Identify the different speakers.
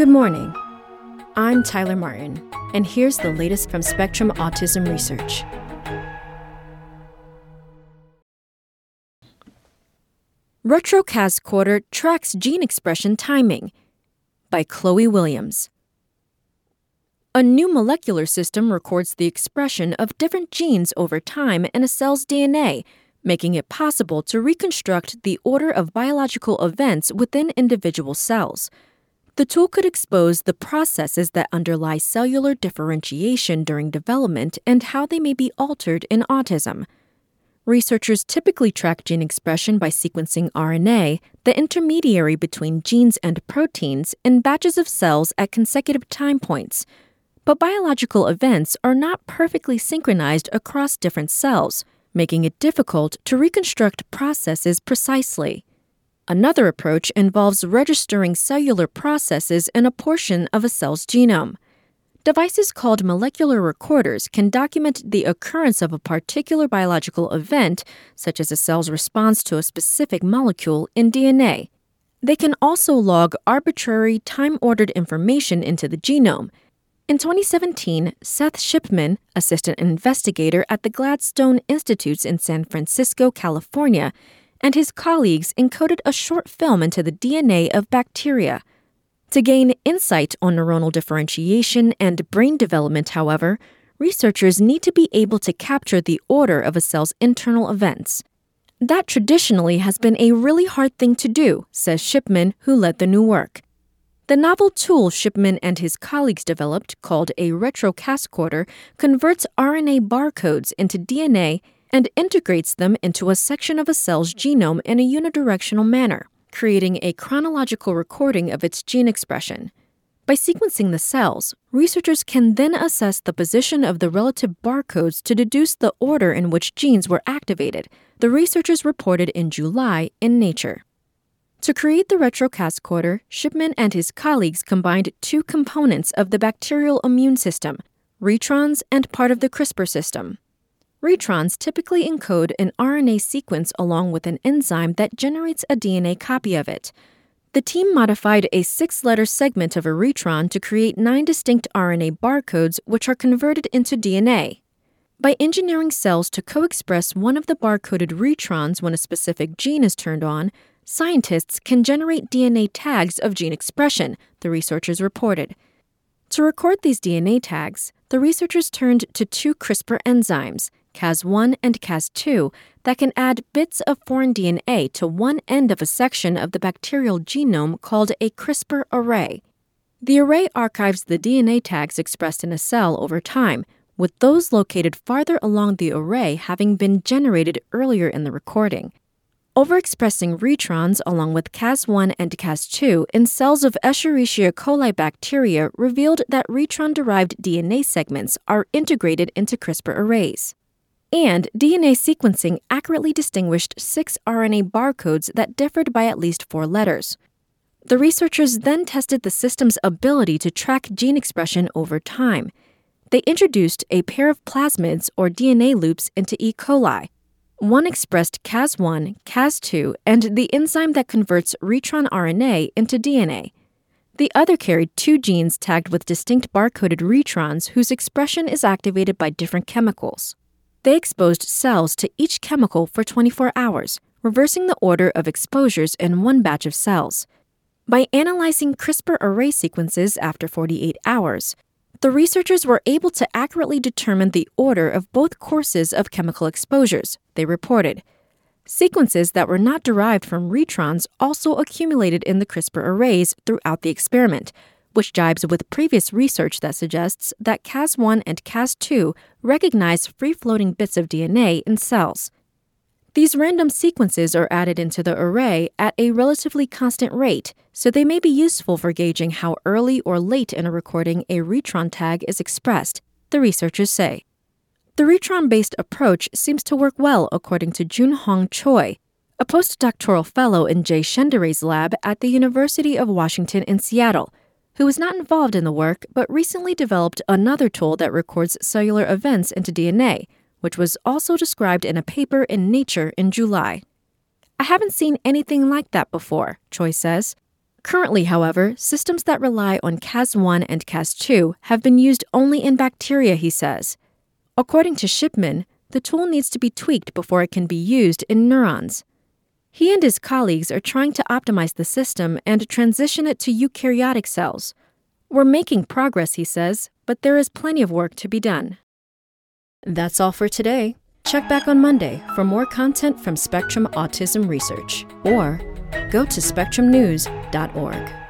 Speaker 1: Good morning. I'm Tyler Martin, and here's the latest from Spectrum Autism Research. Retrocascorder tracks gene expression timing by Chloe Williams. A new molecular system records the expression of different genes over time in a cell's DNA, making it possible to reconstruct the order of biological events within individual cells. The tool could expose the processes that underlie cellular differentiation during development and how they may be altered in autism. Researchers typically track gene expression by sequencing RNA, the intermediary between genes and proteins, in batches of cells at consecutive time points. But biological events are not perfectly synchronized across different cells, making it difficult to reconstruct processes precisely. Another approach involves registering cellular processes in a portion of a cell's genome. Devices called molecular recorders can document the occurrence of a particular biological event, such as a cell's response to a specific molecule in DNA. They can also log arbitrary, time ordered information into the genome. In 2017, Seth Shipman, assistant investigator at the Gladstone Institutes in San Francisco, California, and his colleagues encoded a short film into the DNA of bacteria. To gain insight on neuronal differentiation and brain development, however, researchers need to be able to capture the order of a cell's internal events. That traditionally has been a really hard thing to do, says Shipman, who led the new work. The novel tool Shipman and his colleagues developed, called a retrocascorder, converts RNA barcodes into DNA and integrates them into a section of a cell's genome in a unidirectional manner creating a chronological recording of its gene expression. By sequencing the cells, researchers can then assess the position of the relative barcodes to deduce the order in which genes were activated, the researchers reported in July in Nature. To create the retrocascorder, Shipman and his colleagues combined two components of the bacterial immune system, retrons and part of the CRISPR system. Retrons typically encode an RNA sequence along with an enzyme that generates a DNA copy of it. The team modified a six letter segment of a retron to create nine distinct RNA barcodes, which are converted into DNA. By engineering cells to co express one of the barcoded retrons when a specific gene is turned on, scientists can generate DNA tags of gene expression, the researchers reported. To record these DNA tags, the researchers turned to two CRISPR enzymes, Cas1 and Cas2, that can add bits of foreign DNA to one end of a section of the bacterial genome called a CRISPR array. The array archives the DNA tags expressed in a cell over time, with those located farther along the array having been generated earlier in the recording. Overexpressing retrons along with Cas1 and Cas2 in cells of Escherichia coli bacteria revealed that retron derived DNA segments are integrated into CRISPR arrays and DNA sequencing accurately distinguished six RNA barcodes that differed by at least four letters. The researchers then tested the system's ability to track gene expression over time. They introduced a pair of plasmids or DNA loops into E. coli. One expressed Cas1, Cas2, and the enzyme that converts retron RNA into DNA. The other carried two genes tagged with distinct barcoded retrons whose expression is activated by different chemicals. They exposed cells to each chemical for 24 hours, reversing the order of exposures in one batch of cells. By analyzing CRISPR array sequences after 48 hours, the researchers were able to accurately determine the order of both courses of chemical exposures, they reported. Sequences that were not derived from retrons also accumulated in the CRISPR arrays throughout the experiment, which jibes with previous research that suggests that Cas1 and Cas2 recognize free floating bits of DNA in cells. These random sequences are added into the array at a relatively constant rate, so they may be useful for gauging how early or late in a recording a retron tag is expressed, the researchers say. The retron based approach seems to work well, according to Jun Hong Choi, a postdoctoral fellow in Jay Shendere's lab at the University of Washington in Seattle who was not involved in the work but recently developed another tool that records cellular events into DNA, which was also described in a paper in Nature in July. I haven't seen anything like that before, Choi says. Currently, however, systems that rely on Cas1 and Cas2 have been used only in bacteria, he says. According to Shipman, the tool needs to be tweaked before it can be used in neurons. He and his colleagues are trying to optimize the system and transition it to eukaryotic cells. We're making progress, he says, but there is plenty of work to be done. That's all for today. Check back on Monday for more content from Spectrum Autism Research or go to spectrumnews.org.